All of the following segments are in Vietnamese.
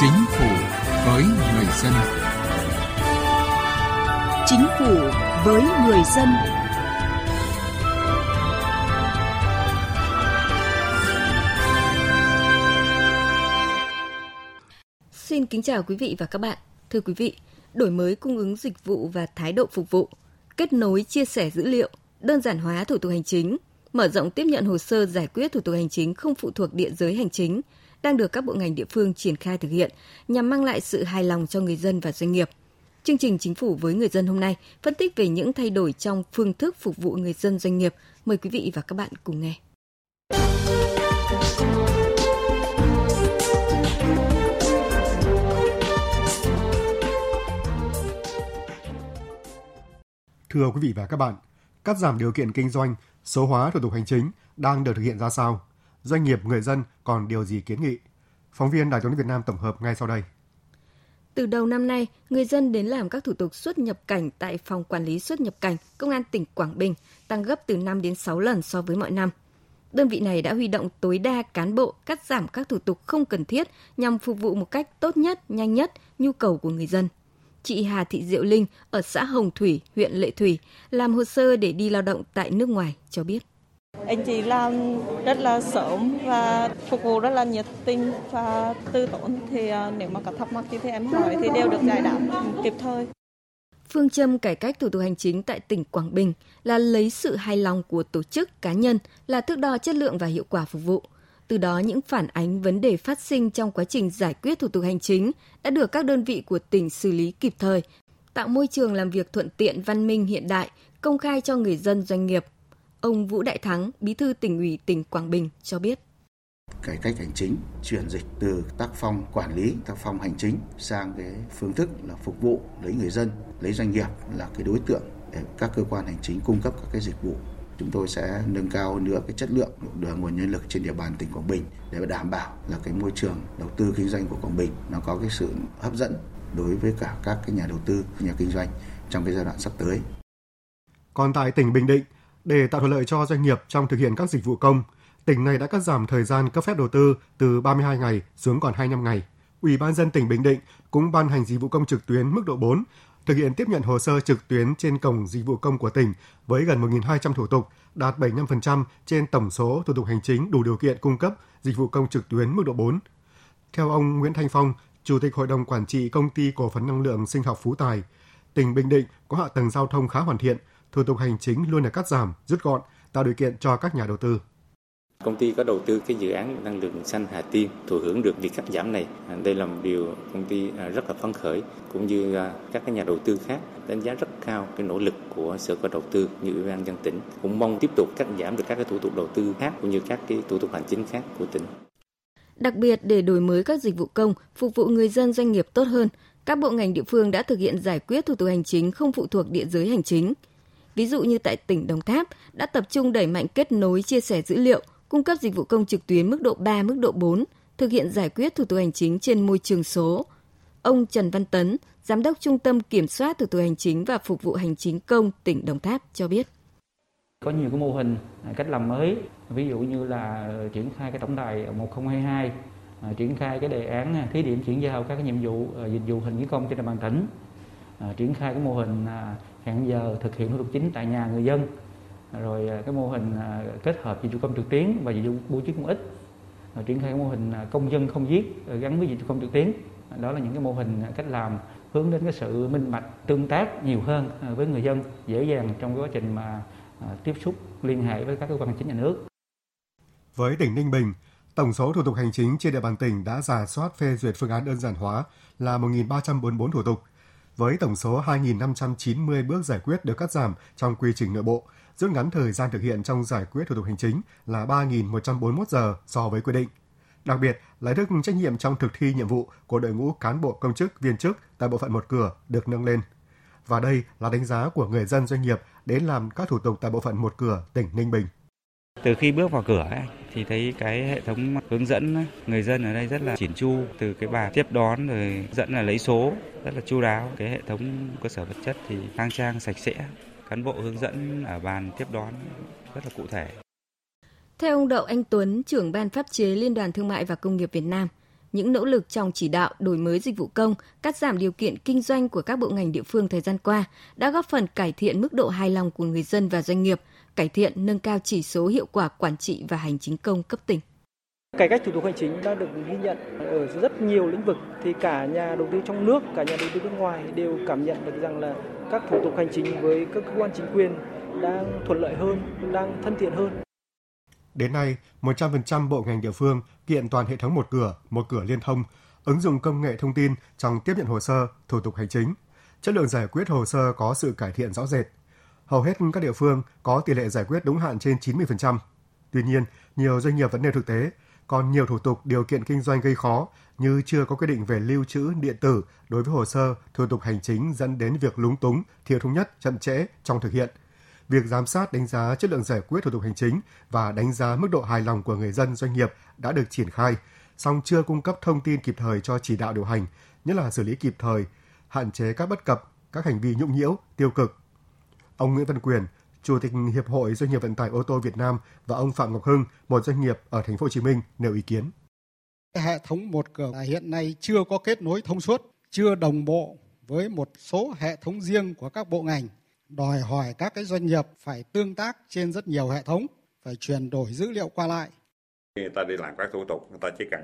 Chính phủ với người dân. Chính phủ với người dân. Xin kính chào quý vị và các bạn. Thưa quý vị, đổi mới cung ứng dịch vụ và thái độ phục vụ, kết nối chia sẻ dữ liệu, đơn giản hóa thủ tục hành chính, mở rộng tiếp nhận hồ sơ giải quyết thủ tục hành chính không phụ thuộc địa giới hành chính đang được các bộ ngành địa phương triển khai thực hiện nhằm mang lại sự hài lòng cho người dân và doanh nghiệp. Chương trình Chính phủ với người dân hôm nay phân tích về những thay đổi trong phương thức phục vụ người dân doanh nghiệp. Mời quý vị và các bạn cùng nghe. Thưa quý vị và các bạn, cắt giảm điều kiện kinh doanh, số hóa thủ tục hành chính đang được thực hiện ra sao? Doanh nghiệp, người dân còn điều gì kiến nghị? Phóng viên Đài tiếng Việt Nam tổng hợp ngay sau đây. Từ đầu năm nay, người dân đến làm các thủ tục xuất nhập cảnh tại Phòng Quản lý xuất nhập cảnh, Công an tỉnh Quảng Bình tăng gấp từ 5 đến 6 lần so với mọi năm. Đơn vị này đã huy động tối đa cán bộ cắt giảm các thủ tục không cần thiết nhằm phục vụ một cách tốt nhất, nhanh nhất nhu cầu của người dân. Chị Hà Thị Diệu Linh ở xã Hồng Thủy, huyện Lệ Thủy làm hồ sơ để đi lao động tại nước ngoài cho biết. Anh chị làm rất là sớm và phục vụ rất là nhiệt tình và tư tổn thì à, nếu mà có thắc mắc gì thì em hỏi thì đều được giải đáp kịp thời. Phương châm cải cách thủ tục hành chính tại tỉnh Quảng Bình là lấy sự hài lòng của tổ chức cá nhân là thước đo chất lượng và hiệu quả phục vụ. Từ đó những phản ánh vấn đề phát sinh trong quá trình giải quyết thủ tục hành chính đã được các đơn vị của tỉnh xử lý kịp thời, tạo môi trường làm việc thuận tiện văn minh hiện đại, công khai cho người dân doanh nghiệp. Ông Vũ Đại Thắng, Bí thư tỉnh ủy tỉnh Quảng Bình cho biết cải cách hành chính chuyển dịch từ tác phong quản lý tác phong hành chính sang cái phương thức là phục vụ lấy người dân lấy doanh nghiệp là cái đối tượng để các cơ quan hành chính cung cấp các cái dịch vụ chúng tôi sẽ nâng cao nữa cái chất lượng đưa nguồn nhân lực trên địa bàn tỉnh Quảng Bình để đảm bảo là cái môi trường đầu tư kinh doanh của Quảng Bình nó có cái sự hấp dẫn đối với cả các cái nhà đầu tư, nhà kinh doanh trong cái giai đoạn sắp tới. Còn tại tỉnh Bình Định, để tạo thuận lợi cho doanh nghiệp trong thực hiện các dịch vụ công, tỉnh này đã cắt giảm thời gian cấp phép đầu tư từ 32 ngày xuống còn 25 ngày. Ủy ban dân tỉnh Bình Định cũng ban hành dịch vụ công trực tuyến mức độ 4, thực hiện tiếp nhận hồ sơ trực tuyến trên cổng dịch vụ công của tỉnh với gần 1.200 thủ tục, đạt 75% trên tổng số thủ tục hành chính đủ điều kiện cung cấp dịch vụ công trực tuyến mức độ 4. Theo ông Nguyễn Thanh Phong, Chủ tịch Hội đồng Quản trị Công ty Cổ phần Năng lượng Sinh học Phú Tài, tỉnh Bình Định có hạ tầng giao thông khá hoàn thiện, thủ tục hành chính luôn được cắt giảm, rút gọn, tạo điều kiện cho các nhà đầu tư. Công ty có đầu tư cái dự án năng lượng xanh Hà Tiên thụ hưởng được việc cắt giảm này. À, đây là một điều công ty à, rất là phấn khởi cũng như à, các cái nhà đầu tư khác đánh giá rất cao cái nỗ lực của sở cơ đầu tư như ủy ban dân tỉnh cũng mong tiếp tục cắt giảm được các cái thủ tục đầu tư khác cũng như các cái thủ tục hành chính khác của tỉnh. Đặc biệt để đổi mới các dịch vụ công phục vụ người dân doanh nghiệp tốt hơn, các bộ ngành địa phương đã thực hiện giải quyết thủ tục hành chính không phụ thuộc địa giới hành chính. Ví dụ như tại tỉnh Đồng Tháp đã tập trung đẩy mạnh kết nối chia sẻ dữ liệu, cung cấp dịch vụ công trực tuyến mức độ 3, mức độ 4, thực hiện giải quyết thủ tục hành chính trên môi trường số. Ông Trần Văn Tấn, Giám đốc Trung tâm Kiểm soát thủ tục hành chính và phục vụ hành chính công tỉnh Đồng Tháp cho biết. Có nhiều cái mô hình à, cách làm mới, ví dụ như là ờ, triển khai cái tổng đài 1022, à, triển khai cái đề án à, thí điểm chuyển giao các cái nhiệm vụ dịch vụ hành chính công trên địa bàn tỉnh, triển khai cái mô hình hẹn giờ thực hiện thủ tục chính tại nhà người dân. Rồi à, cái mô hình à, kết hợp dịch vụ công trực tuyến và dịch vụ bưu chính công ích. Rồi triển khai cái mô hình à, công dân không giết ờ, gắn với dịch vụ công trực tuyến. Đó là những cái mô hình cách làm hướng đến cái sự minh bạch tương tác nhiều hơn với người dân dễ dàng trong quá trình mà tiếp xúc liên hệ với các cơ quan hành chính nhà nước. Với tỉnh Ninh Bình, tổng số thủ tục hành chính trên địa bàn tỉnh đã giả soát phê duyệt phương án đơn giản hóa là 1.344 thủ tục, với tổng số 2.590 bước giải quyết được cắt giảm trong quy trình nội bộ, rút ngắn thời gian thực hiện trong giải quyết thủ tục hành chính là 3.141 giờ so với quy định. Đặc biệt là thức trách nhiệm trong thực thi nhiệm vụ của đội ngũ cán bộ công chức viên chức tại bộ phận một cửa được nâng lên. Và đây là đánh giá của người dân doanh nghiệp đến làm các thủ tục tại bộ phận một cửa tỉnh Ninh Bình. Từ khi bước vào cửa ấy, thì thấy cái hệ thống hướng dẫn người dân ở đây rất là chỉn chu từ cái bà tiếp đón rồi dẫn là lấy số rất là chu đáo cái hệ thống cơ sở vật chất thì khang trang sạch sẽ cán bộ hướng dẫn ở bàn tiếp đón rất là cụ thể. Theo ông Đậu Anh Tuấn, trưởng ban pháp chế Liên đoàn Thương mại và Công nghiệp Việt Nam, những nỗ lực trong chỉ đạo đổi mới dịch vụ công, cắt giảm điều kiện kinh doanh của các bộ ngành địa phương thời gian qua đã góp phần cải thiện mức độ hài lòng của người dân và doanh nghiệp, cải thiện nâng cao chỉ số hiệu quả quản trị và hành chính công cấp tỉnh. Cải cách thủ tục hành chính đã được ghi nhận ở rất nhiều lĩnh vực thì cả nhà đầu tư trong nước, cả nhà đầu tư nước ngoài đều cảm nhận được rằng là các thủ tục hành chính với các cơ quan chính quyền đang thuận lợi hơn, đang thân thiện hơn. Đến nay, 100% bộ ngành địa phương kiện toàn hệ thống một cửa, một cửa liên thông, ứng dụng công nghệ thông tin trong tiếp nhận hồ sơ, thủ tục hành chính. Chất lượng giải quyết hồ sơ có sự cải thiện rõ rệt. Hầu hết các địa phương có tỷ lệ giải quyết đúng hạn trên 90%. Tuy nhiên, nhiều doanh nghiệp vẫn nêu thực tế, còn nhiều thủ tục điều kiện kinh doanh gây khó như chưa có quy định về lưu trữ điện tử đối với hồ sơ, thủ tục hành chính dẫn đến việc lúng túng, thiếu thống nhất, chậm trễ trong thực hiện. Việc giám sát đánh giá chất lượng giải quyết thủ tục hành chính và đánh giá mức độ hài lòng của người dân doanh nghiệp đã được triển khai, song chưa cung cấp thông tin kịp thời cho chỉ đạo điều hành, nhất là xử lý kịp thời, hạn chế các bất cập, các hành vi nhũng nhiễu, tiêu cực. Ông Nguyễn Văn Quyền, Chủ tịch Hiệp hội Doanh nghiệp vận tải ô tô Việt Nam và ông Phạm Ngọc Hưng, một doanh nghiệp ở thành phố Hồ Chí Minh nêu ý kiến. Hệ thống một cửa hiện nay chưa có kết nối thông suốt, chưa đồng bộ với một số hệ thống riêng của các bộ ngành, đòi hỏi các cái doanh nghiệp phải tương tác trên rất nhiều hệ thống, phải chuyển đổi dữ liệu qua lại. Người ta đi làm các thủ tục, người ta chỉ cần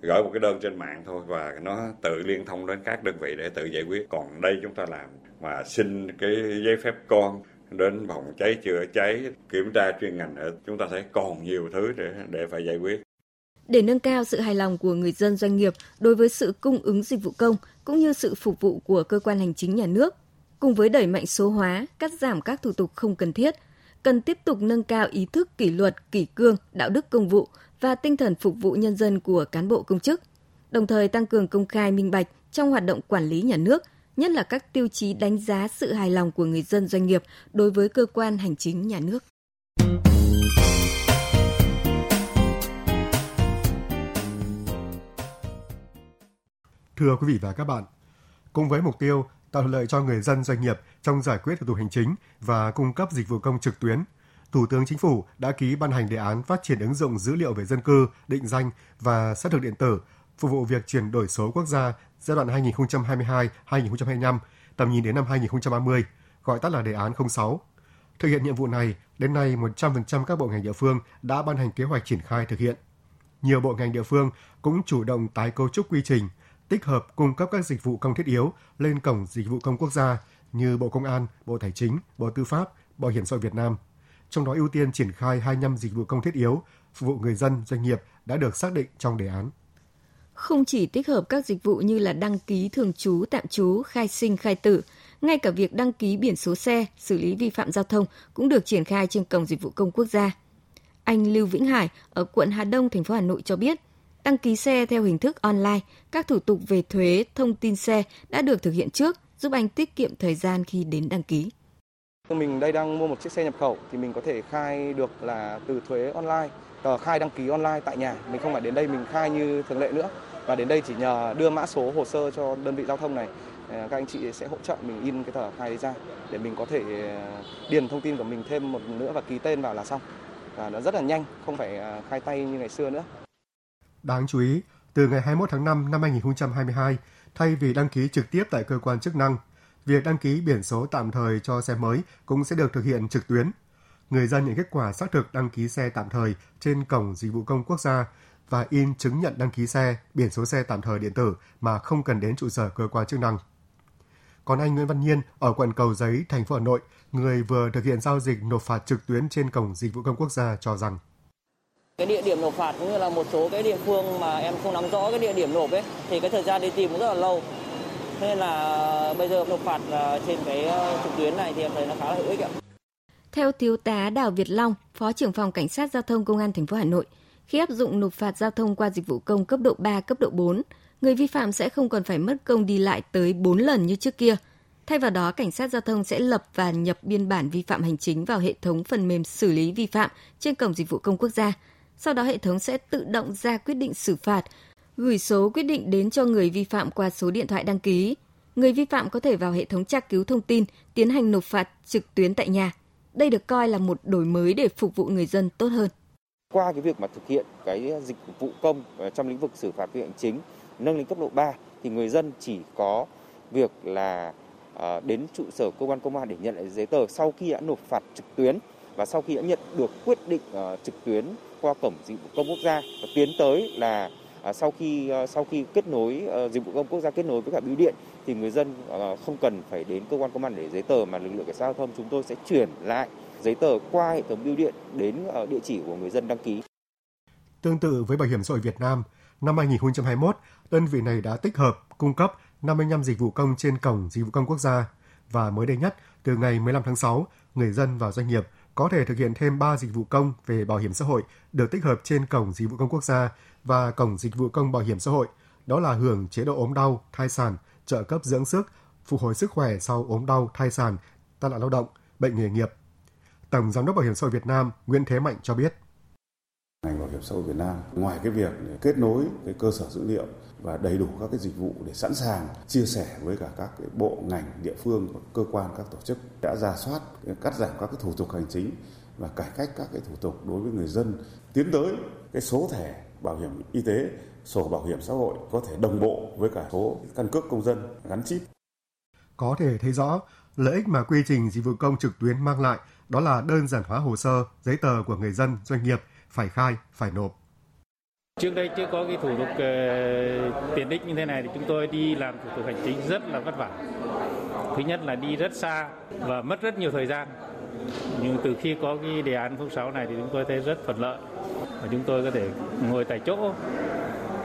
gửi một cái đơn trên mạng thôi và nó tự liên thông đến các đơn vị để tự giải quyết. Còn đây chúng ta làm mà xin cái giấy phép con đến phòng cháy chữa cháy kiểm tra chuyên ngành ở chúng ta thấy còn nhiều thứ để để phải giải quyết để nâng cao sự hài lòng của người dân doanh nghiệp đối với sự cung ứng dịch vụ công cũng như sự phục vụ của cơ quan hành chính nhà nước cùng với đẩy mạnh số hóa cắt giảm các thủ tục không cần thiết cần tiếp tục nâng cao ý thức kỷ luật kỷ cương đạo đức công vụ và tinh thần phục vụ nhân dân của cán bộ công chức đồng thời tăng cường công khai minh bạch trong hoạt động quản lý nhà nước nhất là các tiêu chí đánh giá sự hài lòng của người dân doanh nghiệp đối với cơ quan hành chính nhà nước. Thưa quý vị và các bạn, cùng với mục tiêu tạo lợi cho người dân doanh nghiệp trong giải quyết thủ tục hành chính và cung cấp dịch vụ công trực tuyến, Thủ tướng Chính phủ đã ký ban hành đề án phát triển ứng dụng dữ liệu về dân cư, định danh và xác thực điện tử phục vụ việc chuyển đổi số quốc gia giai đoạn 2022-2025, tầm nhìn đến năm 2030, gọi tắt là đề án 06. Thực hiện nhiệm vụ này, đến nay 100% các bộ ngành địa phương đã ban hành kế hoạch triển khai thực hiện. Nhiều bộ ngành địa phương cũng chủ động tái cấu trúc quy trình, tích hợp cung cấp các dịch vụ công thiết yếu lên cổng dịch vụ công quốc gia như Bộ Công an, Bộ Tài chính, Bộ Tư pháp, Bảo hiểm xã hội Việt Nam. Trong đó ưu tiên triển khai 25 dịch vụ công thiết yếu phục vụ người dân, doanh nghiệp đã được xác định trong đề án không chỉ tích hợp các dịch vụ như là đăng ký thường trú, tạm trú, khai sinh, khai tử, ngay cả việc đăng ký biển số xe, xử lý vi phạm giao thông cũng được triển khai trên cổng dịch vụ công quốc gia. Anh Lưu Vĩnh Hải ở quận Hà Đông, thành phố Hà Nội cho biết, đăng ký xe theo hình thức online, các thủ tục về thuế, thông tin xe đã được thực hiện trước, giúp anh tiết kiệm thời gian khi đến đăng ký. Mình đây đang mua một chiếc xe nhập khẩu thì mình có thể khai được là từ thuế online, tờ khai đăng ký online tại nhà. Mình không phải đến đây mình khai như thường lệ nữa. Và đến đây chỉ nhờ đưa mã số hồ sơ cho đơn vị giao thông này. Ờ, các anh chị sẽ hỗ trợ mình in cái tờ khai đấy ra để mình có thể ờ, điền thông tin của mình thêm một nữa và ký tên vào là xong. Và nó rất là nhanh không phải ờ, khai tay như ngày xưa nữa. Đáng chú ý từ ngày 21 tháng 5 năm 2022 thay vì đăng ký trực tiếp tại cơ quan chức năng việc đăng ký biển số tạm thời cho xe mới cũng sẽ được thực hiện trực tuyến. Người dân nhận kết quả xác thực đăng ký xe tạm thời trên cổng dịch vụ công quốc gia và in chứng nhận đăng ký xe, biển số xe tạm thời điện tử mà không cần đến trụ sở cơ quan chức năng. Còn anh Nguyễn Văn Nhiên ở quận Cầu Giấy, thành phố Hà Nội, người vừa thực hiện giao dịch nộp phạt trực tuyến trên cổng dịch vụ công quốc gia cho rằng. Cái địa điểm nộp phạt cũng như là một số cái địa phương mà em không nắm rõ cái địa điểm nộp ấy thì cái thời gian đi tìm cũng rất là lâu nên là bây giờ nộp phạt ờ, trên cái ờ, trực tuyến này thì em thấy nó khá là hữu ích ạ. Theo thiếu tá Đào Việt Long, Phó trưởng phòng Cảnh sát giao thông Công an thành phố Hà Nội, khi áp dụng nộp phạt giao thông qua dịch vụ công cấp độ 3, cấp độ 4, người vi phạm sẽ không còn phải mất công đi lại tới 4 lần như trước kia. Thay vào đó, cảnh sát giao thông sẽ lập và nhập biên bản vi phạm hành chính vào hệ thống phần mềm xử lý vi phạm trên cổng dịch vụ công quốc gia. Sau đó hệ thống sẽ tự động ra quyết định xử phạt, gửi số quyết định đến cho người vi phạm qua số điện thoại đăng ký. Người vi phạm có thể vào hệ thống tra cứu thông tin, tiến hành nộp phạt trực tuyến tại nhà. Đây được coi là một đổi mới để phục vụ người dân tốt hơn. Qua cái việc mà thực hiện cái dịch vụ công trong lĩnh vực xử phạt vi hành chính nâng lên cấp độ 3 thì người dân chỉ có việc là ờ, đến trụ sở cơ quan công an để nhận lại giấy tờ sau khi đã nộp phạt trực tuyến và sau khi đã nhận được quyết định ờ, trực tuyến qua cổng dịch vụ công quốc gia và tiến tới là À, sau khi à, sau khi kết nối à, dịch vụ công quốc gia kết nối với cả bưu điện thì người dân không cần phải đến cơ quan công an để giấy tờ mà lực lượng cảnh sát giao thông chúng tôi sẽ chuyển lại giấy tờ qua hệ thống bưu điện đến địa chỉ của người dân đăng ký. Tương tự với Bảo hiểm xã hội Việt Nam, năm 2021, đơn vị này đã tích hợp cung cấp 55 dịch vụ công trên cổng dịch vụ công quốc gia và mới đây nhất, từ ngày 15 tháng 6, người dân và doanh nghiệp có thể thực hiện thêm 3 dịch vụ công về bảo hiểm xã hội được tích hợp trên cổng dịch vụ công quốc gia và cổng dịch vụ công bảo hiểm xã hội, đó là hưởng chế độ ốm đau, thai sản, trợ cấp dưỡng sức, phục hồi sức khỏe sau ốm đau, thai sản, tai nạn lao động, bệnh nghề nghiệp. Tổng giám đốc Bảo hiểm xã hội Việt Nam Nguyễn Thế Mạnh cho biết. Hiểm xã hội Việt Nam ngoài cái việc kết nối cái cơ sở dữ liệu và đầy đủ các cái dịch vụ để sẵn sàng chia sẻ với cả các cái bộ ngành địa phương cơ quan các tổ chức đã ra soát cắt giảm các cái thủ tục hành chính và cải cách các cái thủ tục đối với người dân tiến tới cái số thẻ bảo hiểm y tế sổ bảo hiểm xã hội có thể đồng bộ với cả số căn cước công dân gắn chip. Có thể thấy rõ lợi ích mà quy trình dịch vụ công trực tuyến mang lại đó là đơn giản hóa hồ sơ, giấy tờ của người dân, doanh nghiệp phải khai, phải nộp. Trước đây chưa có cái thủ tục ờ, uh, tiện ích như thế này thì chúng tôi đi làm thủ tục hành chính rất là vất vả. Thứ nhất là đi rất xa và mất rất nhiều thời gian. Nhưng từ khi có cái đề án 06 này thì chúng tôi thấy rất thuận lợi và chúng tôi có thể ngồi tại chỗ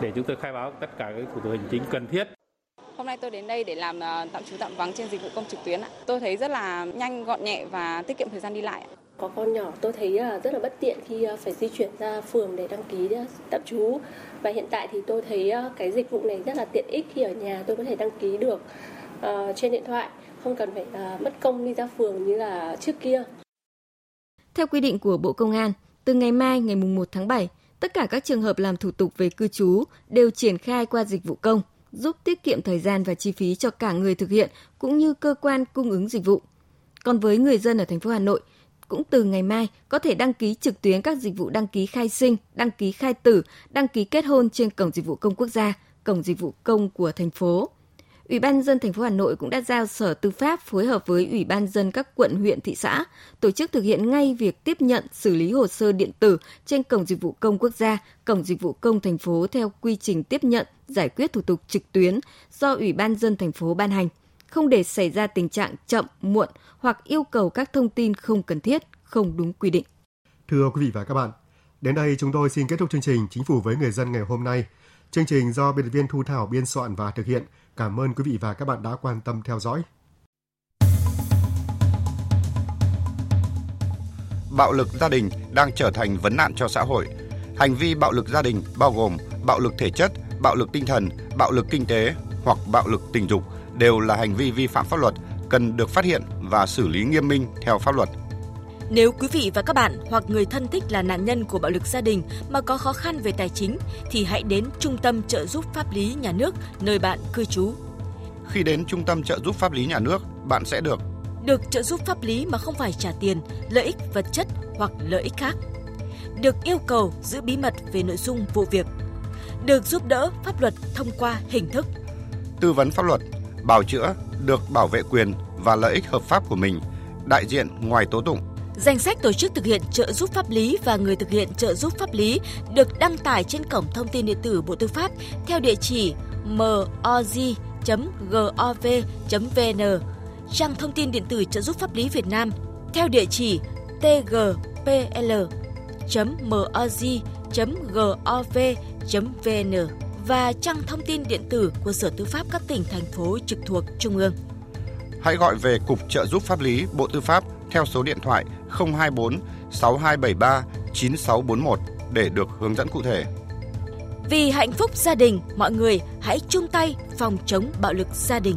để chúng tôi khai báo tất cả các thủ tục hành chính cần thiết. Nay tôi đến đây để làm ờ, tạm trú tạm vắng trên dịch vụ công trực tuyến. Tôi thấy rất là nhanh, gọn nhẹ và tiết kiệm thời gian đi lại. Có con nhỏ tôi thấy ờ, rất là bất tiện khi ờ, phải di chuyển ra phường để đăng ký tạm trú. Và hiện tại thì tôi thấy cái dịch vụ này rất là tiện ích khi ở nhà tôi có thể đăng ký được trên điện thoại, không cần phải mất công đi ra phường như là trước kia. Theo quy định của Bộ Công an, từ ngày mai ngày 1 tháng 7, tất cả các trường hợp làm thủ tục về cư trú đều triển khai qua dịch vụ công – giúp tiết kiệm thời gian và chi phí cho cả người thực hiện cũng như cơ quan cung ứng dịch vụ. Còn với người dân ở thành phố Hà Nội, cũng từ ngày mai có thể đăng ký trực tuyến các dịch vụ đăng ký khai sinh, đăng ký khai tử, đăng ký kết hôn trên cổng dịch vụ công quốc gia, cổng dịch vụ công của thành phố. Ủy ban dân thành phố Hà Nội cũng đã giao Sở Tư pháp phối hợp với Ủy ban dân các quận, huyện, thị xã tổ chức thực hiện ngay việc tiếp nhận, xử lý hồ sơ điện tử trên cổng dịch vụ công quốc gia, cổng dịch vụ công thành phố theo quy trình tiếp nhận, giải quyết thủ tục trực tuyến do Ủy ban dân thành phố ban hành, không để xảy ra tình trạng chậm, muộn hoặc yêu cầu các thông tin không cần thiết, không đúng quy định. Thưa quý vị và các bạn, đến đây chúng tôi xin kết thúc chương trình Chính phủ với người dân ngày hôm nay. Chương trình do biên tập viên Thu Thảo biên soạn và thực hiện. Cảm ơn quý vị và các bạn đã quan tâm theo dõi. Bạo lực gia đình đang trở thành vấn nạn cho xã hội. Hành vi bạo lực gia đình bao gồm bạo lực thể chất, bạo lực tinh thần, bạo lực kinh tế hoặc bạo lực tình dục đều là hành vi vi phạm pháp luật, cần được phát hiện và xử lý nghiêm minh theo pháp luật. Nếu quý vị và các bạn hoặc người thân thích là nạn nhân của bạo lực gia đình mà có khó khăn về tài chính thì hãy đến Trung tâm trợ giúp pháp lý nhà nước nơi bạn cư trú. Khi đến Trung tâm trợ giúp pháp lý nhà nước, bạn sẽ được được trợ giúp pháp lý mà không phải trả tiền, lợi ích vật chất hoặc lợi ích khác. Được yêu cầu giữ bí mật về nội dung vụ việc. Được giúp đỡ pháp luật thông qua hình thức tư vấn pháp luật, bào chữa, được bảo vệ quyền và lợi ích hợp pháp của mình, đại diện ngoài tố tụng Danh sách tổ chức thực hiện trợ giúp pháp lý và người thực hiện trợ giúp pháp lý được đăng tải trên cổng thông tin điện tử Bộ Tư pháp theo địa chỉ moz.gov.vn, trang thông tin điện tử trợ giúp pháp lý Việt Nam theo địa chỉ tgpl.moz.gov.vn và trang thông tin điện tử của Sở Tư pháp các tỉnh, thành phố trực thuộc Trung ương. Hãy gọi về Cục Trợ giúp pháp lý Bộ Tư pháp theo số điện thoại 024 6273 9641 để được hướng dẫn cụ thể. Vì hạnh phúc gia đình, mọi người hãy chung tay phòng chống bạo lực gia đình.